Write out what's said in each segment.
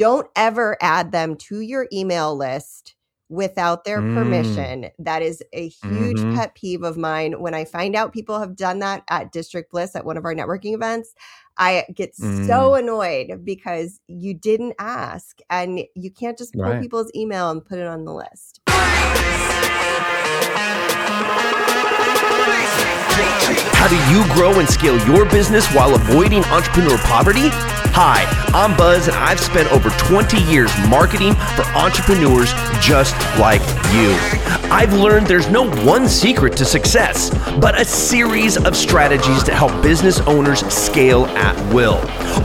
don't ever add them to your email list without their Mm. permission. That is a huge Mhm. pet peeve of mine. When I find out people have done that at District Bliss at one of our networking events, I get Mm. so annoyed because you didn't ask and you can't just pull Right. people's email and put it on the list. How do you grow and scale your business while avoiding entrepreneur poverty? Hi, I'm Buzz, and I've spent over 20 years marketing for entrepreneurs just like you. I've learned there's no one secret to success, but a series of strategies to help business owners scale at will.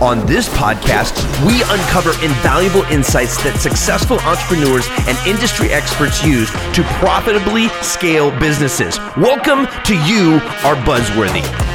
On this podcast, we uncover invaluable insights that successful entrepreneurs and industry experts use to profitably scale businesses. Welcome to You Are Buzzworthy.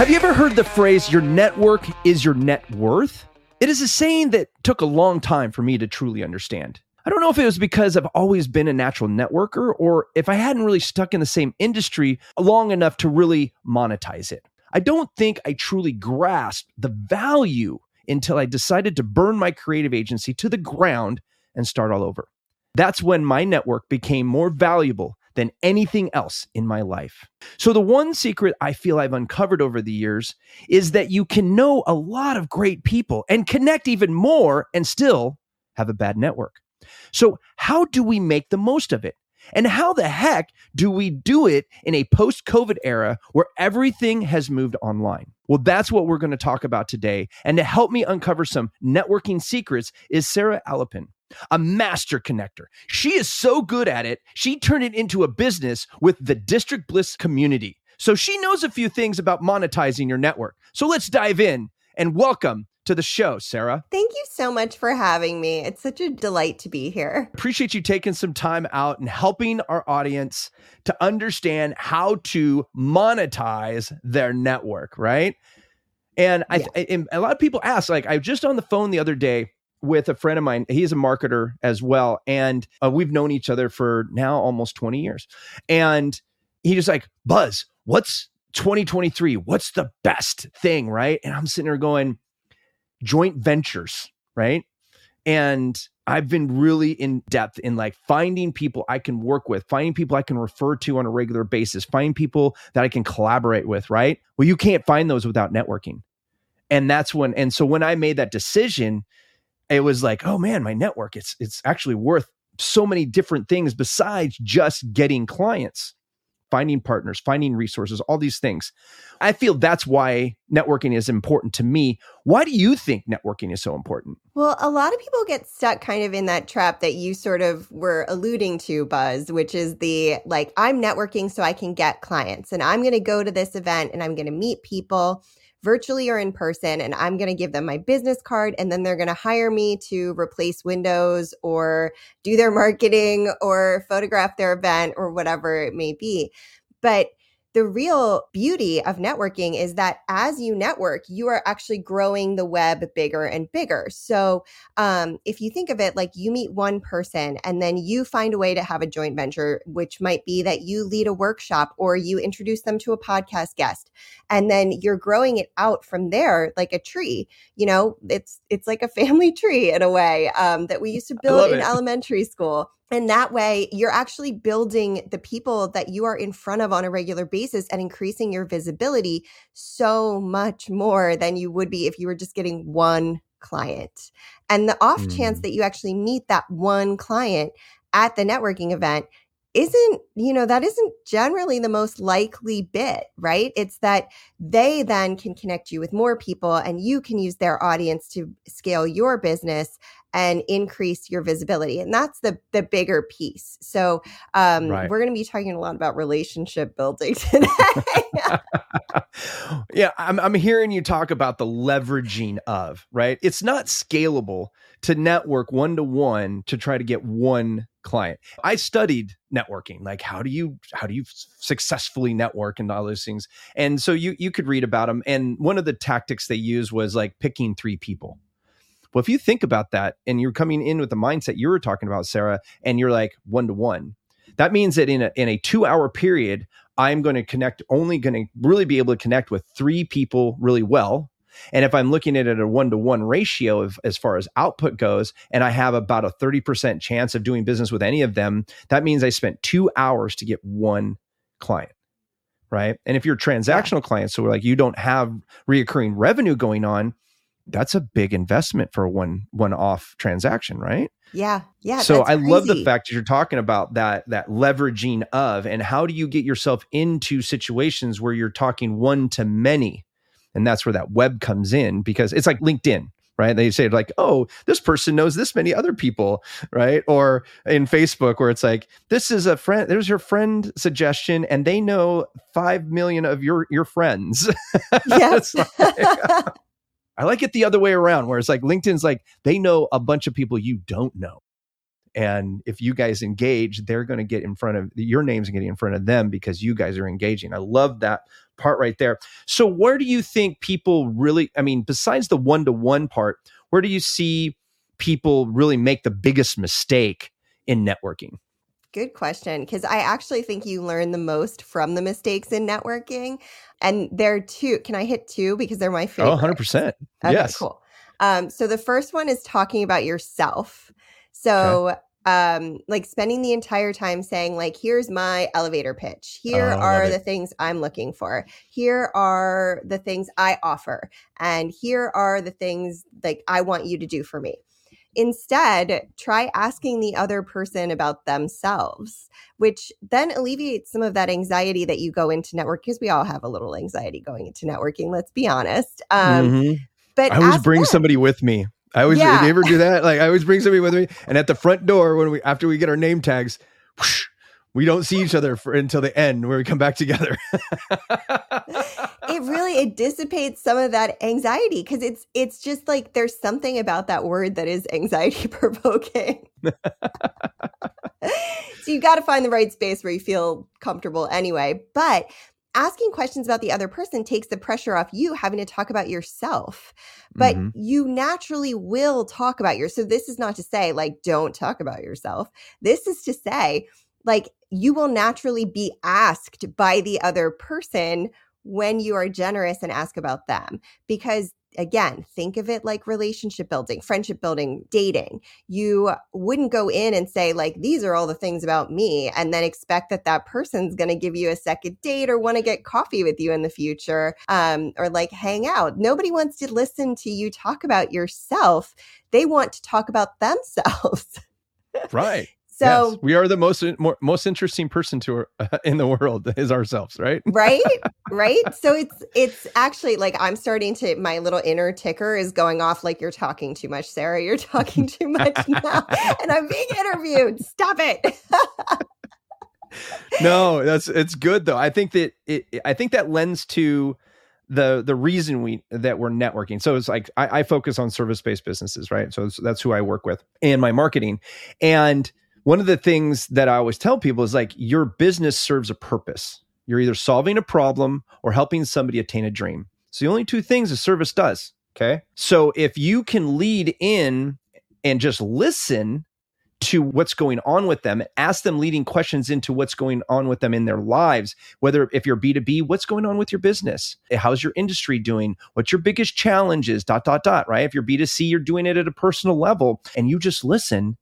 Have you ever heard the phrase, your network is your net worth? It is a saying that took a long time for me to truly understand. I don't know if it was because I've always been a natural networker or if I hadn't really stuck in the same industry long enough to really monetize it. I don't think I truly grasped the value until I decided to burn my creative agency to the ground and start all over. That's when my network became more valuable than anything else in my life. So, the one secret I feel I've uncovered over the years is that you can know a lot of great people and connect even more and still have a bad network. So, how do we make the most of it? And how the heck do we do it in a post COVID era where everything has moved online? Well, that's what we're going to talk about today. And to help me uncover some networking secrets is Sara Alepin, a master connector. She is so good at it, she turned it into a business with the District Bliss community. So she knows a few things about monetizing your network. So let's dive in and welcome to the show, Sara. Thank you so much for having me. It's such a delight to be here. Appreciate you taking some time out and helping our audience to understand how to monetize their network, right? And I, and a lot of people ask, like, I was just on the phone the other day with a friend of mine. He's a marketer as well, and uh, we've known each other for now almost twenty years. And he just like, Buzz, what's 2023? What's the best thing, right? And I'm sitting there going, joint ventures, right? And I've been really in depth in like finding people I can work with, finding people I can refer to on a regular basis, finding people that I can collaborate with, right? Well, you can't find those without networking. And that's when, and so when I made that decision, it was like, oh man, my network, it's it's actually worth so many different things besides just getting clients finding partners, finding resources, all these things. I feel that's why networking is important to me. Why do you think networking is so important? Well, a lot of people get stuck kind of in that trap that you sort of were alluding to, Buzz, which is the like, I'm networking so I can get clients and I'm going to go to this event and I'm going to meet people virtually or in person and I'm going to give them my business card and then they're going to hire me to replace windows or do their marketing or photograph their event or whatever it may be. But the real beauty of networking is that as you network, you are actually growing the web bigger and bigger. So, um, if you think of it like you meet one person and then you find a way to have a joint venture, which might be that you lead a workshop or you introduce them to a podcast guest, and then you're growing it out from there like a tree. You know, it's it's like a family tree in a way um, that we used to build in it. elementary school. And that way, you're actually building the people that you are in front of on a regular basis and increasing your visibility so much more than you would be if you were just getting one client. And the off chance Mm. that you actually meet that one client at the networking event isn't, you know, that isn't generally the most likely bit, right? It's that they then can connect you with more people and you can use their audience to scale your business and increase your visibility. And that's the the bigger piece. So um Right. we're going to be talking a lot about relationship building today. yeah, I'm, I'm hearing you talk about the leveraging of, right? It's not scalable to network one to one to try to get one client. I studied networking, like how do you how do you successfully network and all those things. And so you you could read about them. And one of the tactics they use was like picking three people. Well, if you think about that and you're coming in with the mindset you were talking about, Sara, and you're like one to one, that means that in a in a two hour period, I'm going to connect, only going to really be able to connect with three people really well. And if I'm looking at it at a one to one ratio of, as far as output goes, and I have about a 30% chance of doing business with any of them, that means I spent two hours to get one client. Right. And if you're transactional yeah. clients, so we're like you don't have reoccurring revenue going on, that's a big investment for one one off transaction, right? Yeah. Yeah. So I love the fact that you're talking about that that leveraging of and how do you get yourself into situations where you're talking one to many? And that's where that web comes in because it's like LinkedIn, right? They say like, "Oh, this person knows this many other people," right? Or in Facebook where it's like, "This is a friend, there's your friend suggestion and they know 5 million of your your friends." Yes. I like it the other way around, where it's like LinkedIn's like they know a bunch of people you don't know. And if you guys engage, they're going to get in front of your name's getting in front of them because you guys are engaging. I love that part right there. So, where do you think people really, I mean, besides the one to one part, where do you see people really make the biggest mistake in networking? Good question. Because I actually think you learn the most from the mistakes in networking. And there are two. Can I hit two? Because they're my favorite. Oh, 100%. Okay, yes. Cool. Um, so the first one is talking about yourself. So, okay. um, like spending the entire time saying, like, here's my elevator pitch. Here oh, are the things I'm looking for. Here are the things I offer. And here are the things like I want you to do for me. Instead, try asking the other person about themselves, which then alleviates some of that anxiety that you go into network because we all have a little anxiety going into networking. Let's be honest. Um, mm-hmm. But I always bring them. somebody with me. I always yeah. do you ever do that? Like I always bring somebody with me, and at the front door when we after we get our name tags, whoosh, we don't see each other for, until the end where we come back together. it really it dissipates some of that anxiety because it's it's just like there's something about that word that is anxiety provoking. so you've got to find the right space where you feel comfortable anyway. But asking questions about the other person takes the pressure off you having to talk about yourself but mm-hmm. you naturally will talk about your so this is not to say like don't talk about yourself this is to say like you will naturally be asked by the other person when you are generous and ask about them because again think of it like relationship building friendship building dating. You wouldn't go in and say like these are all the things about me and then expect that that person's going to give you a second date or want to get coffee with you in the future um, or like hang out. Nobody wants to listen to you talk about yourself. They want to talk about themselves. Right so yes, we are the most more, most interesting person to uh, in the world is ourselves, right? right, right. So it's it's actually like I'm starting to my little inner ticker is going off like you're talking too much, Sara. You're talking too much now, and I'm being interviewed. Stop it. no, that's it's good though. I think that it. I think that lends to the the reason we that we're networking so it's like i, I focus on service based businesses right so that's who i work with and my marketing and one of the things that I always tell people is like your business serves a purpose. You're either solving a problem or helping somebody attain a dream. So the only two things a service does. Okay. So if you can lead in and just listen to what's going on with them, ask them leading questions into what's going on with them in their lives, whether if you're B2B, what's going on with your business? How's your industry doing? What's your biggest challenges? Dot, dot, dot, right? If you're B2C, you're doing it at a personal level and you just listen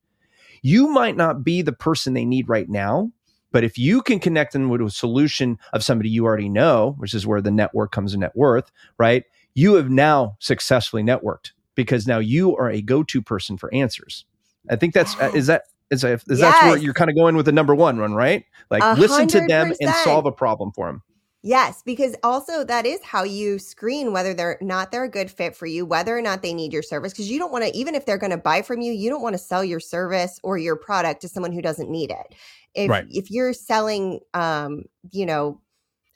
you might not be the person they need right now, but if you can connect them with a solution of somebody you already know, which is where the network comes in net worth, right? You have now successfully networked because now you are a go-to person for answers. I think that's uh, is that is, that, is yes. that's where you're kind of going with the number one run, right? Like 100%. listen to them and solve a problem for them. Yes, because also that is how you screen whether they're not they're a good fit for you, whether or not they need your service. Because you don't want to, even if they're going to buy from you, you don't want to sell your service or your product to someone who doesn't need it. If right. if you're selling, um, you know,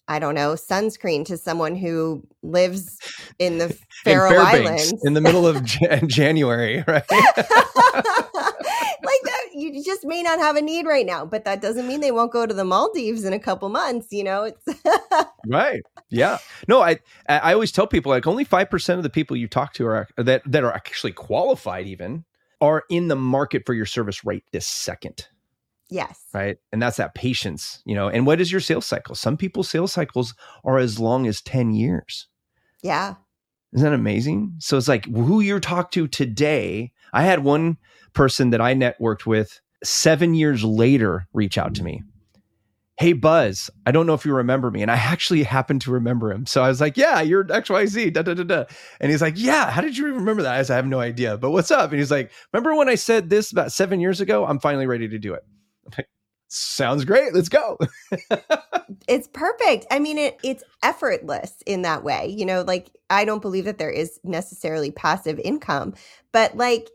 I don't know, sunscreen to someone who lives in the Faroe in Islands in the middle of January, right? like that you just may not have a need right now but that doesn't mean they won't go to the maldives in a couple months you know it's right yeah no i i always tell people like only 5% of the people you talk to are that that are actually qualified even are in the market for your service right this second Yes. Right. And that's that patience, you know. And what is your sales cycle? Some people's sales cycles are as long as 10 years. Yeah. Isn't that amazing? So it's like who you talk to today. I had one person that I networked with seven years later reach out to me. Hey Buzz, I don't know if you remember me. And I actually happened to remember him. So I was like, Yeah, you're XYZ. Da, da, da, da. And he's like, Yeah, how did you remember that? I said, I have no idea. But what's up? And he's like, Remember when I said this about seven years ago? I'm finally ready to do it. Like, Sounds great. Let's go. it's perfect. I mean, it it's effortless in that way. You know, like I don't believe that there is necessarily passive income, but like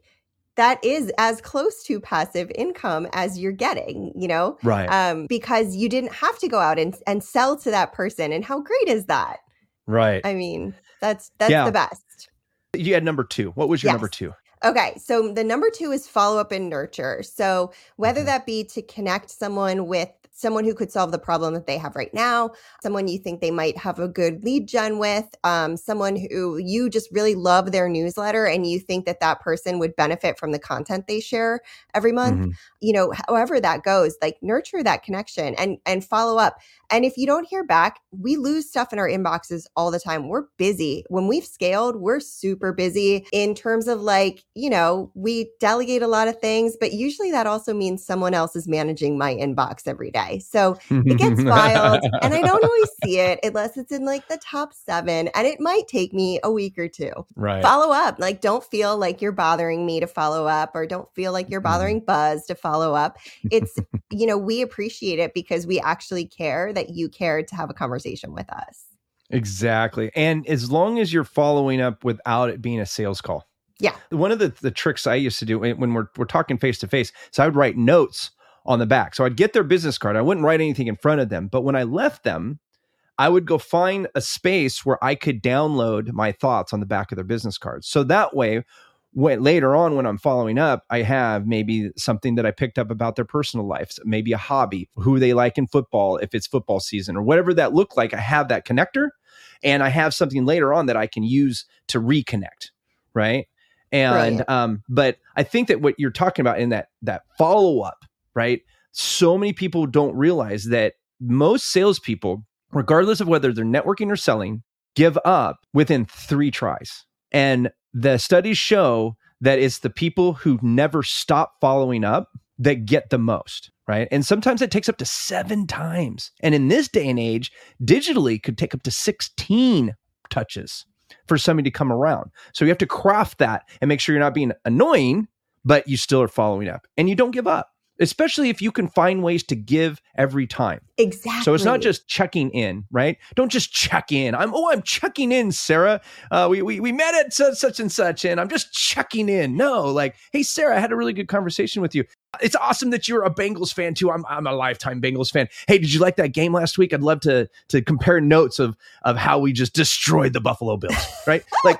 that is as close to passive income as you're getting, you know? Right. Um, because you didn't have to go out and, and sell to that person. And how great is that? Right. I mean, that's that's Yeah. the best. You had number two. What was your Yes. number two? Okay, so the number two is follow up and nurture. So whether that be to connect someone with someone who could solve the problem that they have right now, someone you think they might have a good lead gen with, um, someone who you just really love their newsletter and you think that that person would benefit from the content they share every month. Mhm. You know, however that goes, like nurture that connection and and follow up. And if you don't hear back, we lose stuff in our inboxes all the time. We're busy. When we've scaled, we're super busy in terms of like, you know, we delegate a lot of things, but usually that also means someone else is managing my inbox every day. So it gets filed and I don't always see it unless it's in like the top seven. And it might take me a week or two. right. Follow up. Like, don't feel like you're bothering me to follow up or don't feel like you're Mhm. bothering Buzz to follow up. It's, you know, we appreciate it because we actually care that you cared to have a conversation with us. Exactly. And as long as you're following up without it being a sales call. Yeah. One of the, the tricks I used to do when when we're, we're talking face to face, so I would write notes on the back. So I'd get their business card. I wouldn't write anything in front of them. But when I left them, I would go find a space where I could download my thoughts on the back of their business cards. So that way, when later on when I'm following up, I have maybe something that I picked up about their personal lives, maybe a hobby, who they like in football, if it's football season or whatever that looked like. I have that connector, and I have something later on that I can use to reconnect, right? And Brilliant. um, but I think that what you're talking about in that that follow up, right? So many people don't realize that most salespeople, regardless of whether they're networking or selling, give up within three tries. And the studies show that it's the people who never stop following up that get the most, right? And sometimes it takes up to seven times. And in this day and age, digitally could take up to 16 touches for somebody to come around. So you have to craft that and make sure you're not being annoying, but you still are following up and you don't give up, especially if you can find ways to give every time. Exactly. So it's not just checking in, right? Don't just check in. I'm oh, I'm checking in, Sara. Uh, we, we we met at such, such and such, and I'm just checking in. No, like, hey, Sara, I had a really good conversation with you. It's awesome that you're a Bengals fan too. I'm I'm a lifetime Bengals fan. Hey, did you like that game last week? I'd love to to compare notes of of how we just destroyed the Buffalo Bills, right? Like.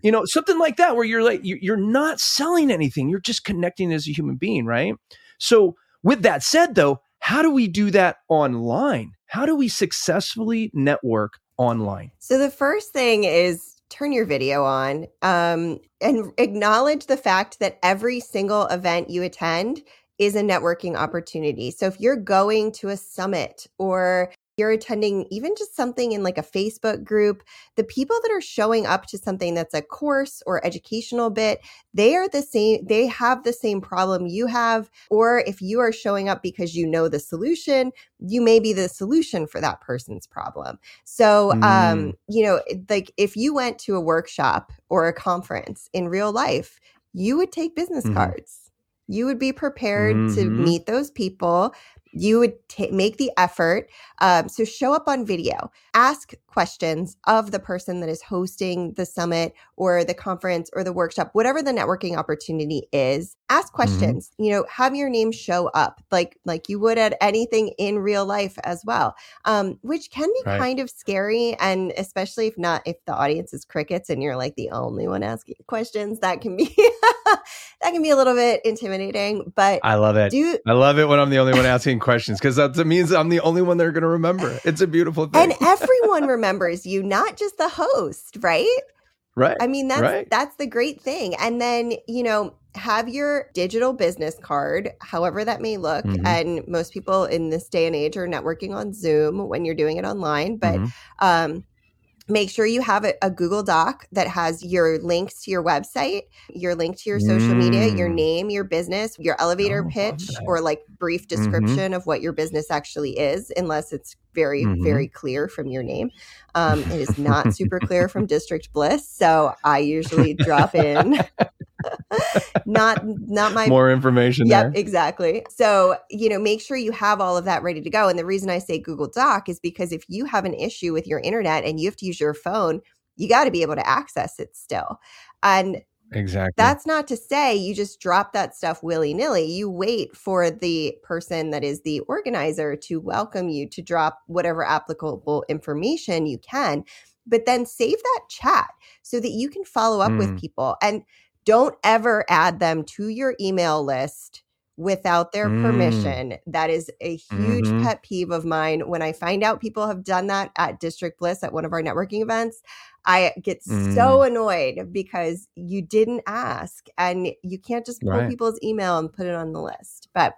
You know, something like that, where you're like, you- you're not selling anything. You're just connecting as a human being, right? So, with that said, though, how do we do that online? How do we successfully network online? So the first thing is turn your video on um, and acknowledge the fact that every single event you attend is a networking opportunity. So if you're going to a summit or you're attending even just something in like a Facebook group, the people that are showing up to something that's a course or educational bit, they are the same, they have the same problem you have. Or if you are showing up because you know the solution, you may be the solution for that person's problem. So, um, Mm. you know, like if you went to a workshop or a conference in real life, you would take business Mhm. cards. You would be prepared to Mhm. meet those people. You would ta- make the effort. Um, so show up on video. Ask questions of the person that is hosting the summit or the conference or the workshop, whatever the networking opportunity is. Ask questions. You know, have your name show up like like you would at anything in real life as well um, which can be Right. kind of scary. And especially if not, if the audience is crickets and you're like the only one asking questions, that can be that can be a little bit intimidating. But I love it. do I love it when I'm the only one asking questions because that means I'm the only one they're going to remember. It's a beautiful thing. and everyone remembers you, not just the host, right? right. I mean, that's Right. that's the great thing. And then, you know, have your digital business card, however that may look. Mhm. And most people in this day and age are networking on Zoom when you're doing it online. But Mhm. um, make sure you have a, a Google Doc that has your links to your website, your link to your social media, your Mm. name, your business, your elevator Oh, pitch, or like brief Mhm. description of what your business actually is, unless it's very, Mhm. very clear from your name. Um, it is not super clear from District Bliss. So I usually drop in. not not my More information Yep, there. exactly. So, you know, make sure you have all of that ready to go. And the reason I say Google Doc is because if you have an issue with your internet and you have to use your phone, you got to be able to access it still. And Exactly. that's not to say you just drop that stuff willy nilly. You wait for the person that is the organizer to welcome you to drop whatever applicable information you can, but then save that chat so that you can follow up Mm. with people. And don't ever add them to your email list without their Mm. permission. That is a huge Mhm. pet peeve of mine. When I find out people have done that at District Bliss at one of our networking events, I get Mm. so annoyed because you didn't ask and you can't just pull Right. people's email and put it on the list. But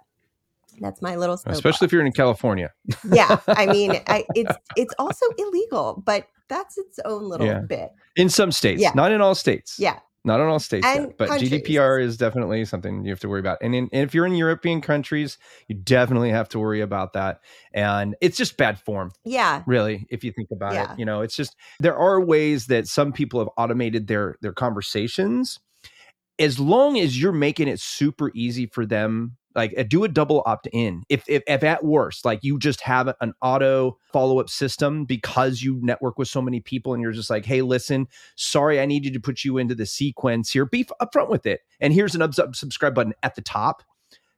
that's my little Especially if you're in California. yeah. I mean, I, it's it's also illegal, but that's its own little Yeah. bit. In some states, Yeah. not in all states. Yeah. Not in all states, yet, but countries. GDPR is definitely something you have to worry about. And, in, and if you're in European countries, you definitely have to worry about that. And it's just bad form, Yeah. really, if you think about Yeah. it. You know, it's just there are ways that some people have automated their their conversations. As long as you're making it super easy for them, like uh, do a double opt in. If, if if at worst, like you just have an auto follow up system because you network with so many people, and you're just like, hey, listen, sorry, I needed to put you into the sequence here. Be upfront with it, and here's an ups- subscribe button at the top.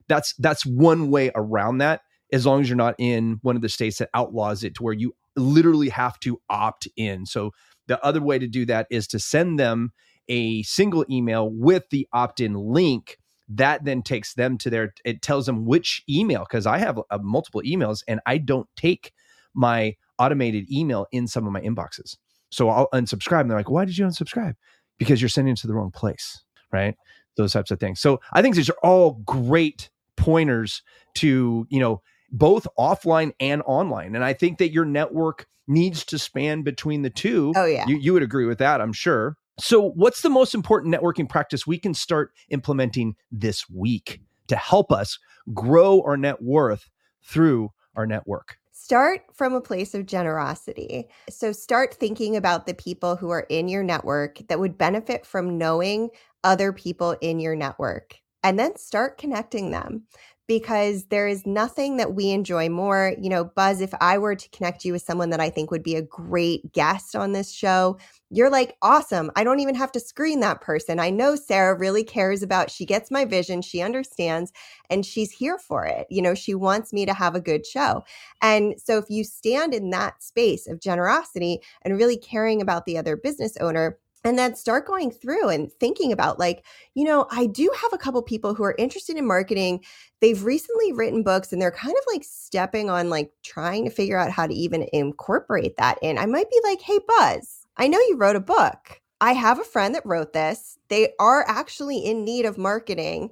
That's that's one way around that. As long as you're not in one of the states that outlaws it, to where you literally have to opt in. So the other way to do that is to send them a single email with the opt in link. That then takes them to their. It tells them which email because I have uh, multiple emails and I don't take my automated email in some of my inboxes. So I'll unsubscribe. And they're like, why did you unsubscribe? Because you're sending it to the wrong place, right? Those types of things. So I think these are all great pointers to, you know, both offline and online. And I think that your network needs to span between the two. Oh yeah. You, you would agree with that, I'm sure. So, what's the most important networking practice we can start implementing this week to help us grow our net worth through our network? Start from a place of generosity. So start thinking about the people who are in your network that would benefit from knowing other people in your network. And then start connecting them because there is nothing that we enjoy more. You know, Buzz, if I were to connect you with someone that I think would be a great guest on this show, you're like, awesome. I don't even have to screen that person. I know Sara really cares about, she gets my vision, she understands, and she's here for it. You know, she wants me to have a good show. And so if you stand in that space of generosity and really caring about the other business owner, and then start going through and thinking about like you know i do have a couple people who are interested in marketing. They've recently written books and they're kind of like stepping on like trying to figure out how to even incorporate that in. I might be like hey buzz i know you wrote a book. I have a friend that wrote this. They are actually in need of marketing.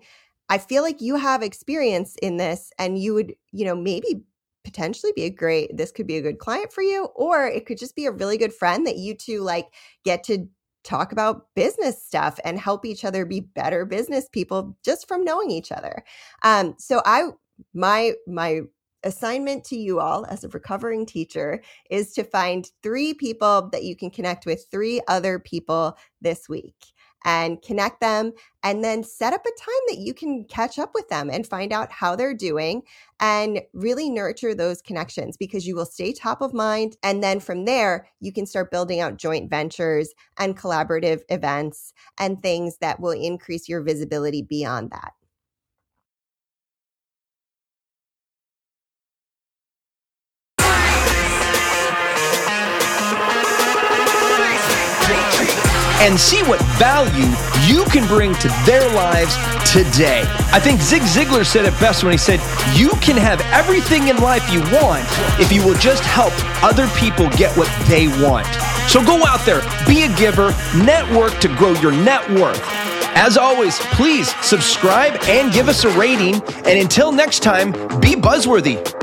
I feel like you have experience in this and you would you know maybe potentially be a great this could be a good client for you or it could just be a really good friend that you two like get to talk about business stuff and help each other be better business people just from knowing each other. Um, so I my my assignment to you all as a recovering teacher is to find three people that you can connect with, three other people this week and connect them and then set up a time that you can catch up with them and find out how they're doing and really nurture those connections because you will stay top of mind and then from there you can start building out joint ventures and collaborative events and things that will increase your visibility beyond that and see what value you can bring to their lives today. I think Zig Ziglar said it best when he said, You can have everything in life you want if you will just help other people get what they want. So go out there, be a giver, network to grow your net worth. As always, please subscribe and give us a rating. And until next time, be buzzworthy.